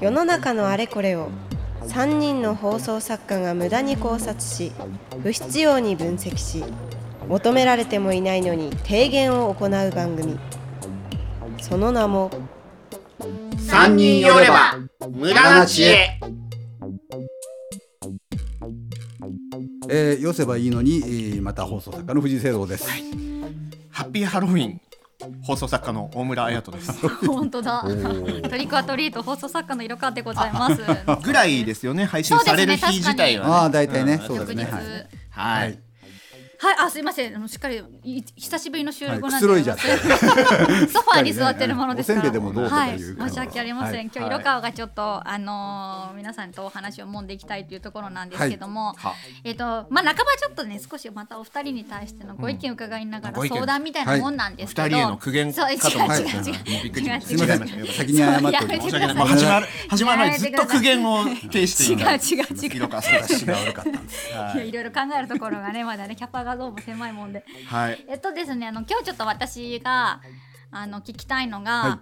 世の中のあれこれを3人の放送作家が無駄に考察し不必要に分析し求められてもいないのに提言を行う番組。その名も三人寄れば無駄な知恵。えー、寄せばいいのに、えーまた放送作家の藤井聖堂です。ハッピーハロウィン放送作家の大村彩人です。本当だ。トリックアトリート放送作家の色川でございます。ぐらいですよね。配信される日自体はね。ああ、大体ね、んそうですね。ははいい。はいあ、すいません。あのしっかりい久しぶりの収録はいなんで、くつろい ソファーに座ってるものですから。おせんべいでもどうとかはいい。う申し訳ありません。はい。今日色川がちょっとあのー皆さんとお話をもんでいきたいというところなんですけども、はえっ、とまあ半ばちょっとね少しまたお二人に対してのご意見伺いながら相談みたいなもんなんですけど、二人への苦言そう違うかと思って。違う違うもう違う違う。すみません違いました先に謝っております。てください。始まる始まる前にずっと苦言を呈していた違う違う違う。色川さん私が悪かったんです。いやいろいろ考えるところがねまだねキャパがどうも狭いもんで。はい。えっとですねあの今日ちょっと私があの聞きたいのが、は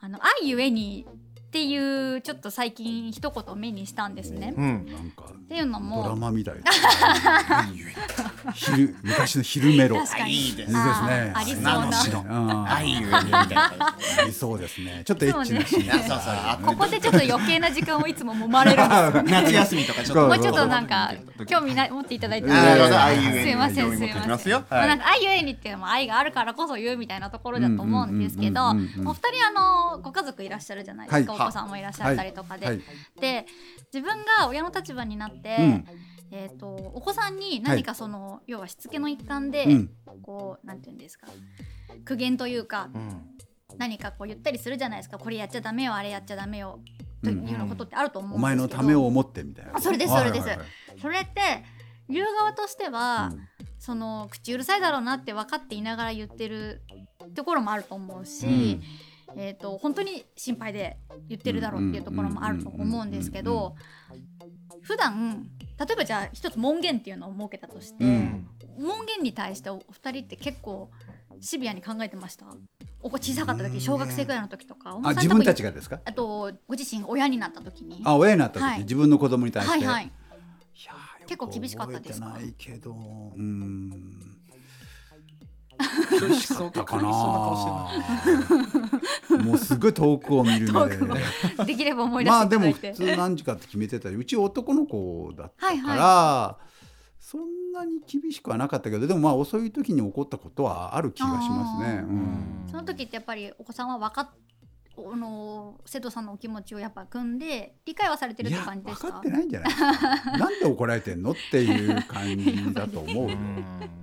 あの愛ゆえにっていうちょっと最近一言目にしたんですね。うん。なんかっていうのドラもマみたい。な。昼昔の昼メロ。いいですね。ありそうな。名の城。うん。愛ゆえにみたいな。ありそうですね。ちょっとエッチなシーここでちょっと余計な時間をいつも揉まれる。夏休みとかちょっと。もうちょっとなんか興味な持っていただいて。なるほどあ愛ゆえにすいません。すよ。まあはないんか愛ゆえにっていうのも愛があるからこそ言うみたいなところだと思うんですけどお二人あのご家族いらっしゃるじゃないですか、はい。お子さんもいらっしゃったりとかで、はい。で自分が親の立場になって、うん。えー、とお子さんに何かその、要はしつけの一環で、うん。こうなんていうんですか苦言というかうん。何かこう言ったりするじゃないですか。これやっちゃダメよあれやっちゃダメよというようなことってあると思うんですお前のためを思ってみたいな。あそれですそれです。はいはいはい。それって言う側としては、うん。その口うるさいだろうなって分かっていながら言ってるところもあると思うし、うん。えー、と本当に心配で言ってるだろうっていうところもあると思うんですけど普段例えばじゃあ一つ門限っていうのを設けたとして、うん。門限に対してお二人って結構シビアに考えてました？お子小さかった時小学生ぐらいの時とか。あ自分たちがですか？あとご自身が親になった時に。あ親になったはい。時自分の子供に対して。はいはい。結構厳しかったですか？ないけど、うん。そうだかなもうすごい遠くを見るので。できれば思い出まあでもしていただいて、普通何時かって決めてたりうち男の子だったから、はいそんなに厳しくはなかったけどでもまあ遅い時に起こったことはある気がしますね。うん。その時ってやっぱりお子さんは分かっあの瀬戸さんのお気持ちをやっぱ組んで理解はされてるって感じですか？かってないんじゃないですか。なんで怒られてんのっていう感じだと思う。よ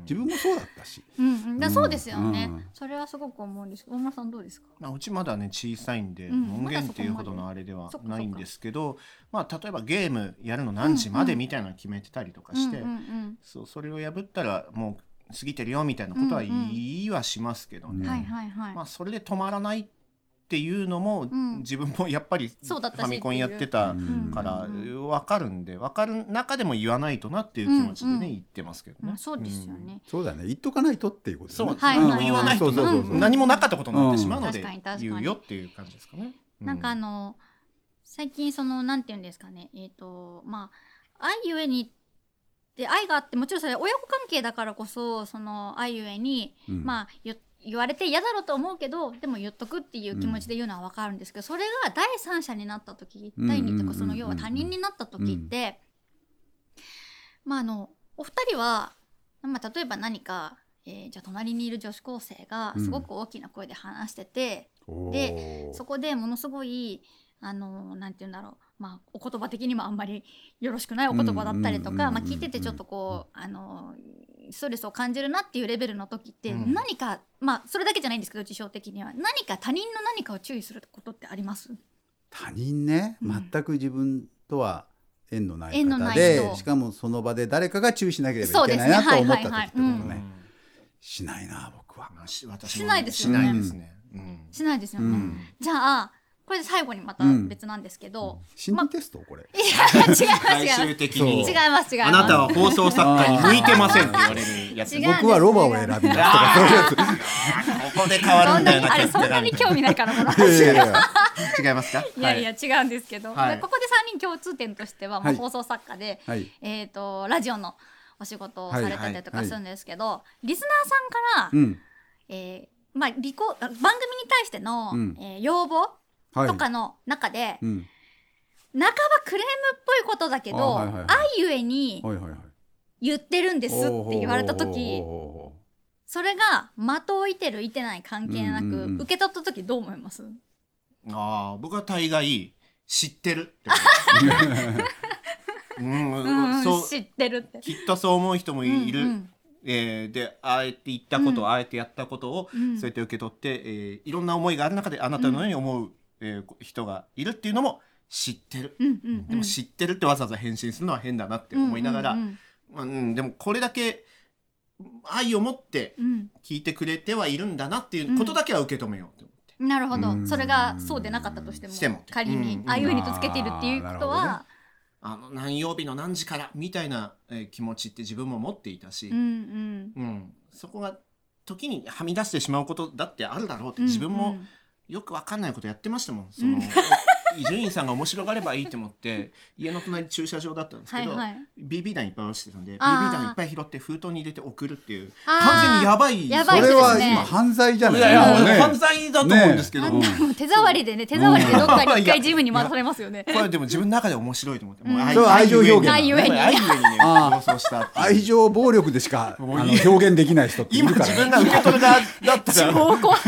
自分もそうだったし。うんうん、だそうですよね、うん。それはすごく思うんです大村さんどうですか？まあ、うちまだね小さいんで、うん。門限っていうほどのあれではないんですけど、まあ、例えばゲームやるの何時までみたいなの決めてたりとかして、うんうんうんそうそれを破ったらもう過ぎてるよみたいなことはうんうん言いはしますけどね、うんはいはいはい、まあ、それで止まらないっていうのも、ん。自分もやっぱりフそうだったしァミコンやってたうん。から分かるんで分かる中でも言わないとなっていう気持ちでね、うんうん言ってますけどね。うんそうですよね、そうだね。言っとかないとっていうことですね。そう、はい何も言わないと何もなかったことになってしまうので言うよっていう感じですかね。うなんかあの最近そのなんて言うんですかね。えっ、とまあ愛ゆえにって愛があってもちろんそれ親子関係だからこそその愛ゆえに、うん。まあ言言われて嫌だろうと思うけどでも言っとくっていう気持ちで言うのは分かるんですけど、それが第三者になった時うん第二とうんうんかその要は他人になった時って、まああのお二人は、まあ、例えば何か、えーじゃあ隣にいる女子高生がすごく大きな声で話してて、おー。でそこでものすごいあのなんて言うんだろう、まあ、お言葉的にもあんまりよろしくないお言葉だったりとか、うんうんうんうんまあ、聞いててちょっとこうあのストレスを感じるなっていうレベルの時ってうん。何か、まあそれだけじゃないんですけど事象的には。何か他人の何かを注意することってあります？他人ねうん。全く自分とは縁のない方で人。しかもその場で誰かが注意しなければそですねいうけないなと思った時はいはい。はい。ってことうん。ねしないな僕は。まあし私もしないですしよね。ないですね。うん。しないですよね、うん。じゃあこれで最後にまたうん。別なんですけど、心理テストこれ。いや違います違います。最終的に。違います違います。あなたは放送作家に向いてませんって言われるやつ。僕はロバを選びますとかそういうやつ。こここで変わるんだよな。あれそんなに興味ないからこのいやいや。いや違いますか？いやいやは違うんですけど、はい。でここで3人共通点としては、まあ、はい放送作家で、はい。えー、とラジオのお仕事をされてたりとかはいするんですけど、リスナーさんから、うん。えーまあ、リコ番組に対しての、うん。えー要望はいとかの中で、うん。半ばクレームっぽいことだけど、あはいはいはい。愛ゆえにはいはいはい。言ってるんですって言われた時おそれが的を射てる射てない関係なく、うんうんうん。受け取った時どう思います？ああ僕は大概知ってるって思いますうんうんそう。知ってるって。きっとそう思う人もいる、うんうん。えーであえて言ったこと、うん。あえてやったことを、うん。そうやって受け取って、えーいろんな思いがある中であなたのように思う、えー人がいるっていうのも知ってる、うんうんうん。でも知ってるってわざわざ返信するのは変だなって思いながら、うんうんまあうん、でもこれだけ愛を持ってうん。聞いてくれてはいるんだなっていうことだけは受け止めようと思って。うんなるほど、うん。それがそうでなかったとしてもしても仮に、うん。ああいうふうにとつけているっていうことは、あの何曜日の何時からみたいな、えー気持ちって自分も持っていたし、うんうん。うん、そこが時にはみ出してしまうことだってあるだろうってうん自分もうんよくわかんないことやってましたもん。その伊集院さんが面白がればいいと思って家の隣駐車場だったんですけど、はいはい。BB 弾いっぱい落ちてたんで BB 弾いっぱい拾って封筒に入れて送るっていう完全にやばいやばいそれは今犯罪じゃない？いやいや、ね。犯罪だと思うんですけど、あん。なもう手触りでね手触りでどっかに一回ジムに回されますよね。これでも自分の中で面白いと思って、もううん愛情表現愛ゆえに愛ゆえにねあー。放送したっていう。愛情暴力でしか表現できない人ってい今るから自分が受け取る側だったら。超怖い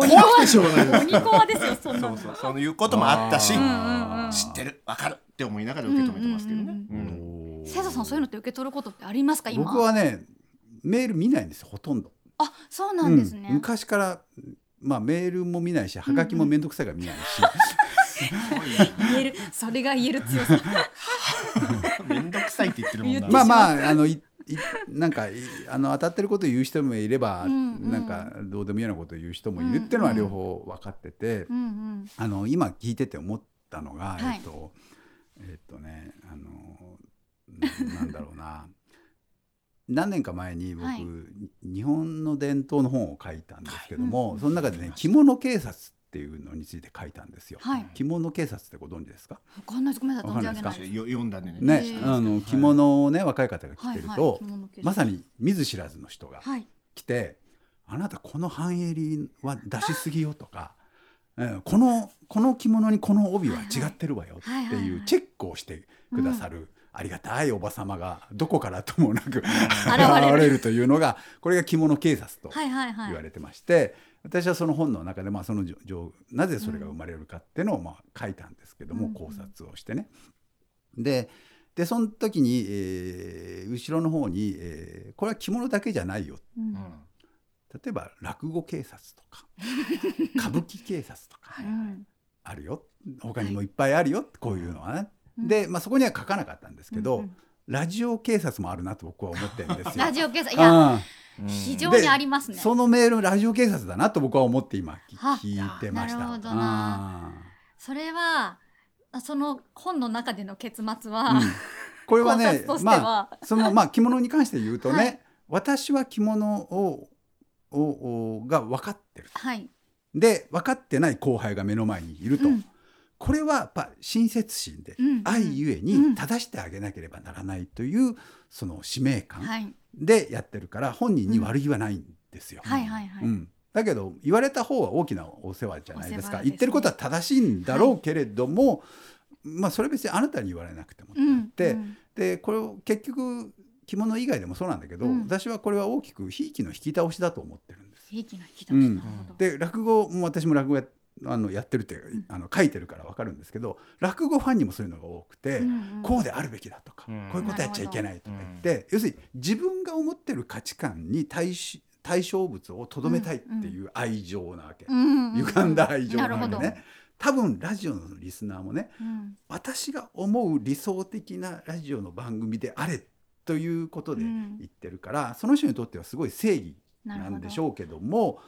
鬼怖くてしょうがないです。鬼怖ですよそんなの。そうそうそういうこともあったし、うんうんうん。知ってるわかるって思いながら受け止めてますけどね。うんうんおー生徒さんそういうのって受け取ることってありますか今？僕はねメール見ないんですよほとんど、あそうなんですね、うん。昔からまあメールも見ないしはがきも面倒くさいから見ないし、言えるそれが言える強さ。めんどくさいって言ってるもんな。まあまああのいいなんかい あの当たってることを言う人もいれば、うんうん。なんかどうでもいいようなことを言う人もいるっていうのは両方分かってて、うんうん。あの今聞いてて思ったのが、はい。えっとえっとねあのななんだろうな。何年か前に僕、はい。日本の伝統の本を書いたんですけども、その中でね着物警察っていうのについて書いたんですよ。はい。着物警察ってご存知ですか？わかんないです。ごめんなさい存じ上げわかんないですよ読んだね。ねあの着物をね若い方が着てると、はいはいまさに見ず知らずの人がはい。来て「あなたこの半襟は出しすぎよ」とか。うんこのこの着物にこの帯は違ってるわよってはいはいいうチェックをしてくださるありがたいおば様がどこからともなく現れるというのがこれが着物警察とはいはいはい。言われてまして私はその本の中でまあそのなぜそれが生まれるかっていうのをまあ書いたんですけどもうん考察をしてね。ででその時に、えー後ろの方に、えーこれは着物だけじゃないよ。うん。例えば落語警察とか 歌舞伎警察とかうんあるよ。他にもいっぱいあるよ。こういうのはね。うん。で、まあ、そこには書かなかったんですけど、うんうん。ラジオ警察もあるなと僕は思ってるんですよ。ラジオ警察いやうん非常にありますね。そのメールラジオ警察だなと僕は思って今聞いてました。なるほどな。それはあその本の中での結末は、うん。うんこれはね まは。あそのまあ着物に関して言うとね、はい。私は着物をををが分かってるはい、で分かってない後輩が目の前にいると、うんこれはやっぱ親切心で、うん愛ゆえうん。に正してあげなければならないというその使命感はい、でやってるから本人に悪気はないんですよ。はいはいはい、うん。だけど言われた方は大きなお世話じゃないですか。ね。言ってることは正しいんだろうけれども、まあそれ別にあなたに言われなくてもってって、うん。でこれを結局着物以外でもそうなんだけど、うん。私はこれは大きくひいきの引き倒しだと思ってるんです。ひいきの引き倒し、うん。で落語も私も落語やあのやってるってあの書いてるから分かるんですけど落語ファンにもそういうのが多くて、こうであるべきだとか、うん。こういうことやっちゃいけないとか言って、要するに自分が思ってる価値観に対し対象物をとどめたいっていう愛情なわけ、歪んだ愛情なわけね。多分ラジオのリスナーもねうん。私が思う理想的なラジオの番組であれということでうん。言ってるから、その人にとってはすごい正義なんでしょうけども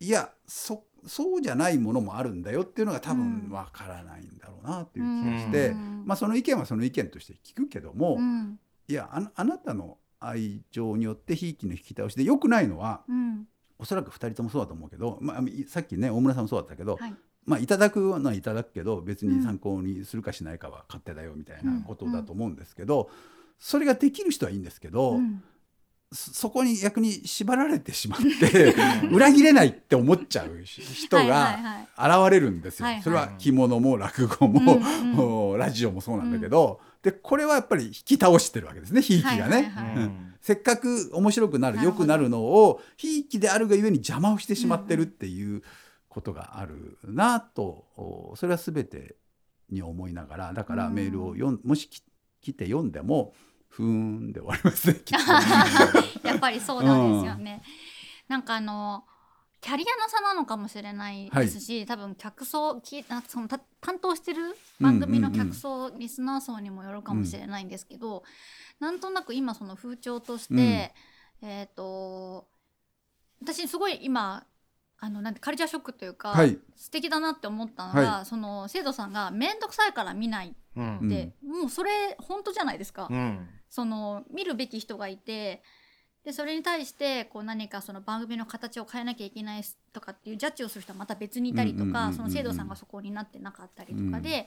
いやそそうじゃないものもあるんだよっていうのが多分うん。わからないんだろうなっていう気がして、うん。まあ、その意見はその意見として聞くけども、うん。いやあなあなたの愛情によってひいきの引き倒しでよくないのはうん。おそらく2人ともそうだと思うけど、まあ、さっきね大村さんもそうだったけど、はい。まあ、いただくのはいただくけど別に参考にするかしないかは勝手だよみたいなことだと思うんですけど、それができる人はいいんですけど、うんそそこに逆に縛られてしまって裏切れないって思っちゃう人が現れるんですよ。それは着物も落語も、うんうん。おラジオもそうなんだけど、でこれはやっぱり引き倒してるわけですねひいきがね。せっかく面白くなる良くなるのをひいきであるがゆえに邪魔をしてしまってるっていうことがあるなと、おそれは全てに思いながらだからうんメールを読んもしき来て読んでもふーんで終わります ね。やっぱりそうなんですよね。なんかあのキャリアの差なのかもしれないですし、多分客層きなそのた担当してる番組の客層、リスナー層にもよるかもしれないんですけど、なんとなく今その風潮として、えっ、と私すごい今あのなんてカルチャーショックというか、はい。素敵だなって思ったのが、はその生徒さんが面倒くさいから見ないうん。って、もうそれ本当じゃないですか。うんその見るべき人がいてでそれに対してこう何かその番組の形を変えなきゃいけないとかっていうジャッジをする人はまた別にいたりとかその制度さんがそこになってなかったりとかで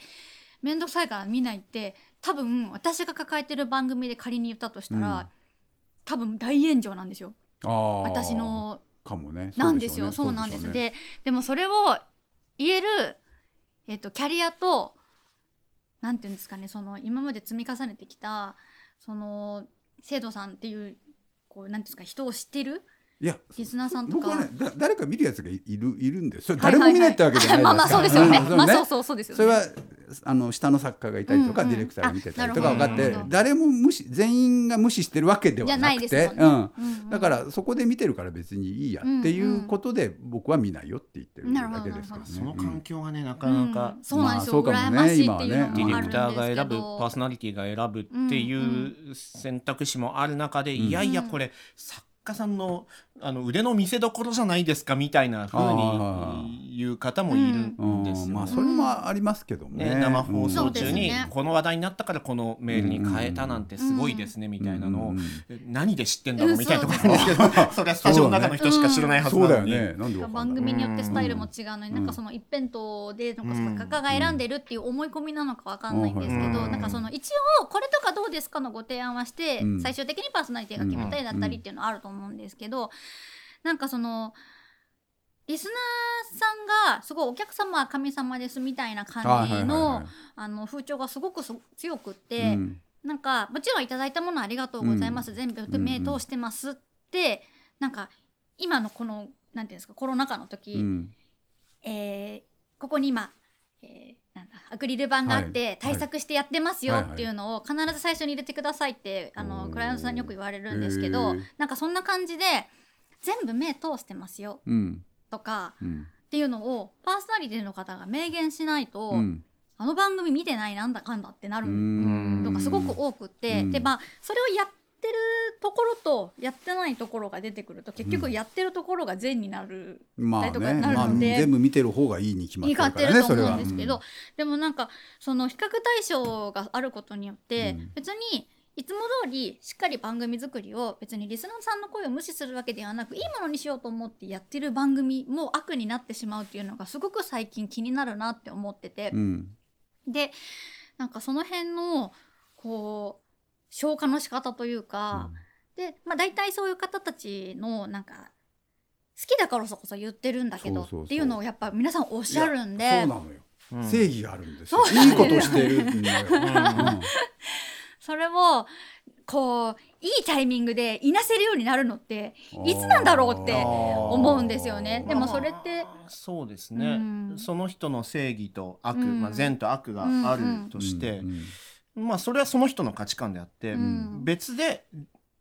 面倒くさいから見ないって多分私が抱えてる番組で仮に言ったとしたら、うん。多分大炎上なんですよ。私のかもね。なんですよ。そうなんですででもそれを言える、えっとキャリアとなんていうんですかねその今まで積み重ねてきたその生徒さんっていうこうなんていうんですか人を知ってるいやリスナーさんとか。僕はねだ誰か見るやつがいるいるんです。それ誰も見ないってわけじゃないですか。まあまあそうですよね、んまあそうそうそうですよね。それはあの下の作家がいたりとか、うんうんディレクターが見てたりとあか分かって誰も無視全員が無視してるわけではないくですよね、てうん。うんうん。だからそこで見てるから別にいいやっていうことで僕は見ないよって言ってるだけですからね。その環境がねなかうん。なかそうなんですよ、まあそうかもね。今るはねディレクターが選ぶパーソナリティが選ぶっていう選択肢もある中で、ん。いやいやこれ作家さんのあの腕の見せ所じゃないですかみたいな風に言う方もいるんですよ、うん。まあそれもありますけどもね。ね、生放うん。送中にこの話題になったからこのメールに変えたなんてすごいですねみたいなのを。何で知ってんだろううん。みたいなところなんですけどそれはスタジオの中の人しか知らないはずなのに。そうだよね。なんでわかんない。番組によってスタイルも違うのに、うん。なんかその一辺倒でなんかうん。作家が選んでるっていう思い込みなのかわかんないんですけど、うん。なんかその一応これとかどうですかのご提案はして、うん。最終的にパーソナリティが決めたりだったりっていうのはあると思うんですけど、なんかそのリスナーさんがすごいお客様は神様ですみたいな感じはいはいはいの風潮がすごくす強くって、うん。なんかもちろんいただいたものありがとうございます、うん。全部うん目通してますって、なんか今のこのなんていうんですかコロナ禍の時、うん。えーここに今、えーなんだアクリル板があって、はい対策してやってますよはいはい。っていうのを必ず最初に入れてくださいってあおー。のクライアントさんによく言われるんですけどへー。なんかそんな感じで全部目通してますよ。うんとかうん。っていうのをパーソナリティの方が明言しないと、うん。あの番組見てないなんだかんだってなるうん。のがすごく多くって、うん。でまあそれをやってるところとやってないところが出てくると結局うん。やってるところが善になる、まあとかなるので全部見てる方がいいに決まってるからねと思うんですけど、でもなんかその比較対象があることによって、うん。別にいつも通りしっかり番組作りを別にリスナーさんの声を無視するわけではなくいいものにしようと思ってやってる番組も悪になってしまうっていうのがすごく最近気になるなって思ってて、うん。でなんかその辺のこう消化の仕方というか、で、まあ、大体そういう方たちのなんか好きだからこそ言ってるんだけどっていうのをやっぱ皆さんおっしゃるんいでやそうなのよ。うん。正義があるんですよ。いいことしてるうん それをこういいタイミングでいなせるようになるのっていつなんだろうって思うんですよね。でもそれってそうですね、うん。その人の正義と悪、うん。まあ、善と悪があるとして、うんまあそれはその人の価値観であって、うん。別で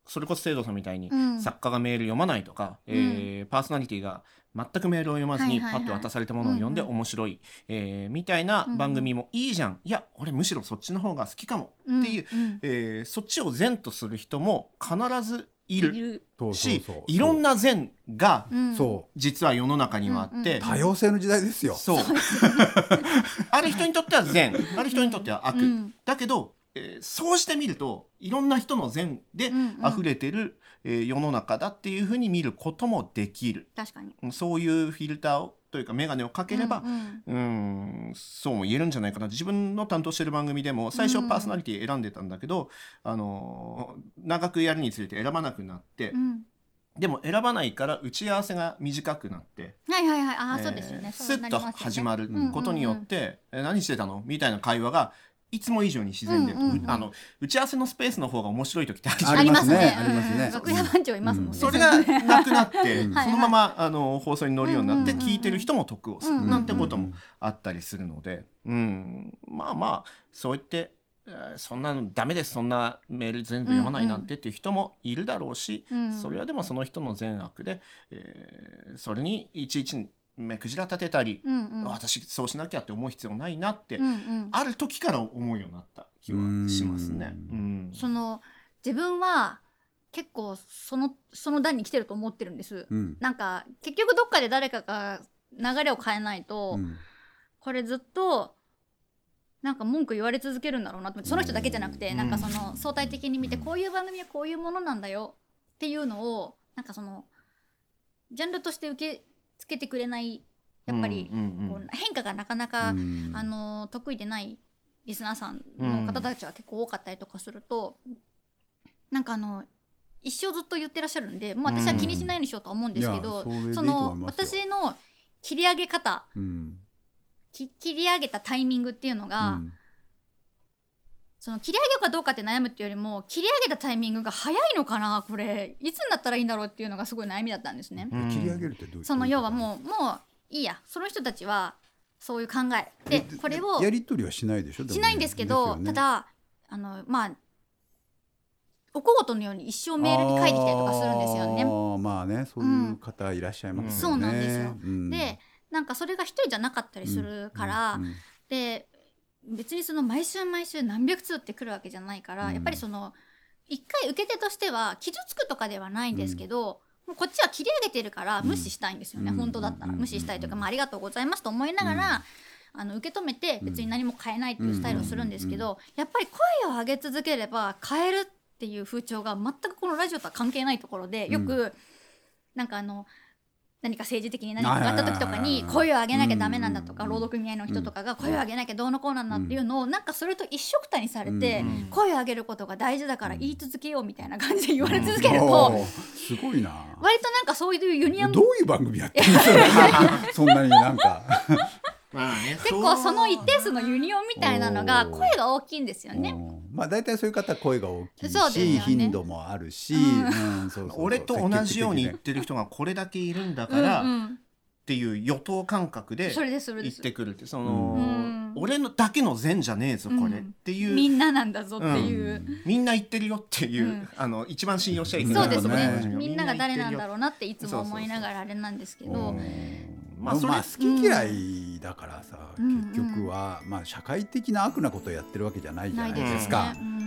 それこそ生徒さんみたいに、うん。作家がメール読まないとか、えーパーソナリティが全くメールを読まずにパッと渡されたものを読んでうんうん。面白い、えーみたいな番組もいいじゃん、いや俺むしろそっちの方が好きかも。っていう、うんうん。えーそっちを善とする人も必ずいるいる。そうそうしいろんな善が実は世の中にはあって、うん多様性の時代ですよ。そう。ある人にとっては善。ある人にとっては悪、うん。だけど、えーそうしてみるといろんな人の善でうんうん。溢れてる、ええー世の中だっていうふうに見ることもできる。確かに。うんそういうフィルターをというか眼鏡をかければ、うんうん。うんそうも言えるんじゃないかな。自分の担当してる番組でも最初うんパーソナリティ選んでたんだけど、あのー長くやるにつれて選ばなくなって、うん。でも選ばないから打ち合わせが短くなって、はいはいはい。ああ、えーそうですよね。スッと始まることによって「え何してたの?」みたいな会話がいつも以上に自然で、うんうんうん。あの打ち合わせのスペースの方が面白い時ってありますね。あありますね。うん。楽屋番長いますもんね、それがなくなって、うん。そのままあの放送に乗るようになってうんうんうん聞いてる人も得をするうんうん。なんてこともあったりするので、うん、まあまあそう言って、えーそんなのダメです。そんなメール全部読まないなんてっていう人もいるだろうし、うん。それはでもその人の善悪で、えーそれにいちいち目くじら立てたり、うんうん。私そうしなきゃって思う必要ないなって、うんうん。ある時から思うようになった気はしますね。ううん。その自分は結構そのその段に来てると思ってるんです、うん。なんか結局どっかで誰かが流れを変えないと、うん。これずっとなんか文句言われ続けるんだろうなと思ってその人だけじゃなくて、うん。なんかその相対的に見てこういう番組はこういうものなんだよっていうのをなんかそのジャンルとして受け付けてくれないやっぱり、変化がなかなか、うん。あの得意でないリスナーさんの方たちは結構多かったりとかすると、なんかあの一生ずっと言ってらっしゃるんで、もう私は気にしないようにしようとは思うんですけど、その私の切り上げ方切り上げたタイミングっていうのが、うんその切り上げようかどうかって悩むっていうよりも切り上げたタイミングが早いのかなこれ。いつになったらいいんだろうっていうのがすごい悩みだったんですね。うん。切り上げるってどういうその要はうもうもういいや。その人たちはそういう考え。でこれをやり取りはしないでしょ？しないんですけどただあのまあお小言のように一生メールに書いてきたりとかするんですよね。あ。ーまあねそういう方いらっしゃいますよね、うん。そうなんですよ。うん。でなんかそれが一人じゃなかったりするから、で別にその毎週毎週何百通ってくるわけじゃないから、うん。やっぱりその一回受け手としては傷つくとかではないんですけど、もうこっちは切り上げてるから無視したいんですよね、うん。本当だったら。うん。無視したいというか、まあ、ありがとうございますと思いながら、あの受け止めて別に何も変えないっていうスタイルをするんですけど、やっぱり声を上げ続ければ変えるっていう風潮が全くこのラジオとは関係ないところでよく、なんかあの何か政治的に何かがあった時とかに声を上げなきゃダメなんだとかうん。労働組合の人とかが声を上げなきゃどうのこうなんだっていうのをなんかそれと一緒くたにされてうん。声を上げることが大事だから言い続けようみたいな感じで言われ続けるおとーすごいな。割となんかそういうユニオンどういう番組やってるんですかそんなになんか。まあね 結構その一定数のユニオンみたいなのが声が大きいんですよね。うんまあ大体そういう方は声が大きいそうですよね。し、頻度もあるし、うん。うんそうそうそう。俺と同じように言ってる人がこれだけいるんだうんからっうん。ていう与党感覚で言ってくるってその、うん。俺のだけの善じゃねえぞこれ。っうん。ていう、みんななんだぞっていう。みんな言ってるよっていう、うん。あの一番信用しちゃいけない。そうですね。ねみんなが誰なんだろろうなっていつも思いながらあれなんですけどうんまあそれまあ好き嫌いだからさ、うん結局は、まあ社会的な悪なことをやってるわけじゃないじゃないですですか。ね。うん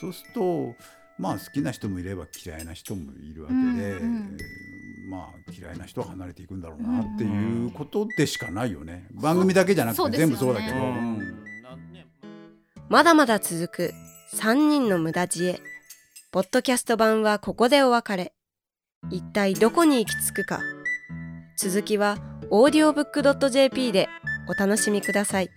そうするとまあ好きな人もいれば嫌いな人もいるわけで、うんまあ嫌いな人は離れていくんだろうなっていうことでしかないよね。番組だけじゃなくて全部そうだけど。まだまだ続く3人の無駄知恵。ポッドキャスト版はここでお別れ。一体どこに行き着くか。続きは audiobook.jp でお楽しみください。